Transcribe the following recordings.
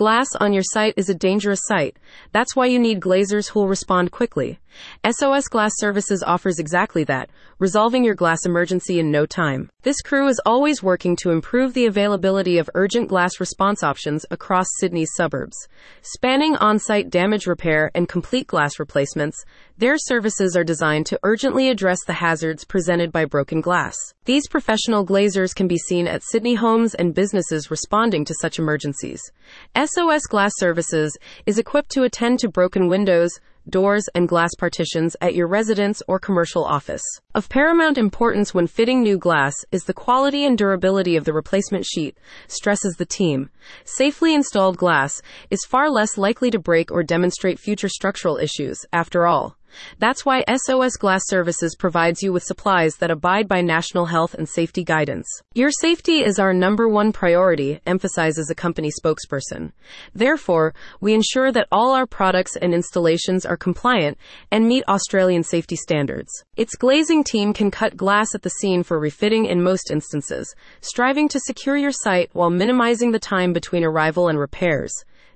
Glass on your site is a dangerous sight. That's why you need glaziers who'll respond quickly. SOS Glass Services offers exactly that, resolving your glass emergency in no time. This crew is always working to improve the availability of urgent glass response options across Sydney's suburbs. Spanning on site damage repair and complete glass replacements, their services are designed to urgently address the hazards presented by broken glass. These professional glaziers can be seen at Sydney homes and businesses responding to such emergencies. SOS Glass Services is equipped to attend to broken windows, doors, and glass partitions at your residence or commercial office. Of paramount importance when fitting new glass is the quality and durability of the replacement sheet, stresses the team. Safely installed glass is far less likely to break or demonstrate future structural issues, after all. That's why SOS Glass Services provides you with supplies that abide by national health and safety guidance. Your safety is our number one priority, emphasizes a company spokesperson. Therefore, we ensure that all our products and installations are compliant and meet Australian safety standards. Its glazing team can cut glass at the scene for refitting in most instances, striving to secure your site while minimizing the time between arrival and repairs.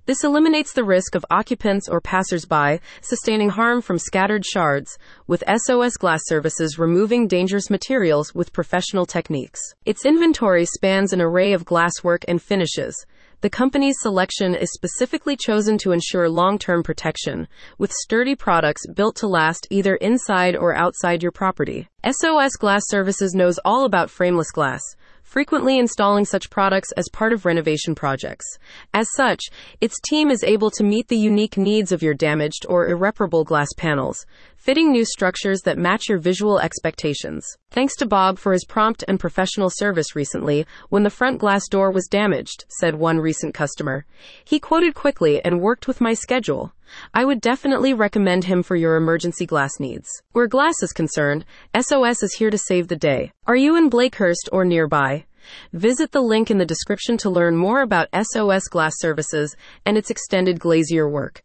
This eliminates the risk of occupants or passersby sustaining harm from scattered shards, with SOS Glass Services removing dangerous materials with professional techniques. Its inventory spans an array of glasswork and finishes. The company's selection is specifically chosen to ensure long term protection, with sturdy products built to last either inside or outside your property. SOS Glass Services knows all about frameless glass frequently installing such products as part of renovation projects. As such, its team is able to meet the unique needs of your damaged or irreparable glass panels, fitting new structures that match your visual expectations. Thanks to Bob for his prompt and professional service recently when the front glass door was damaged, said one recent customer. He quoted quickly and worked with my schedule. I would definitely recommend him for your emergency glass needs. Where glass is concerned, SOS is here to save the day. Are you in Blakehurst or nearby? Visit the link in the description to learn more about SOS Glass Services and its extended glazier work.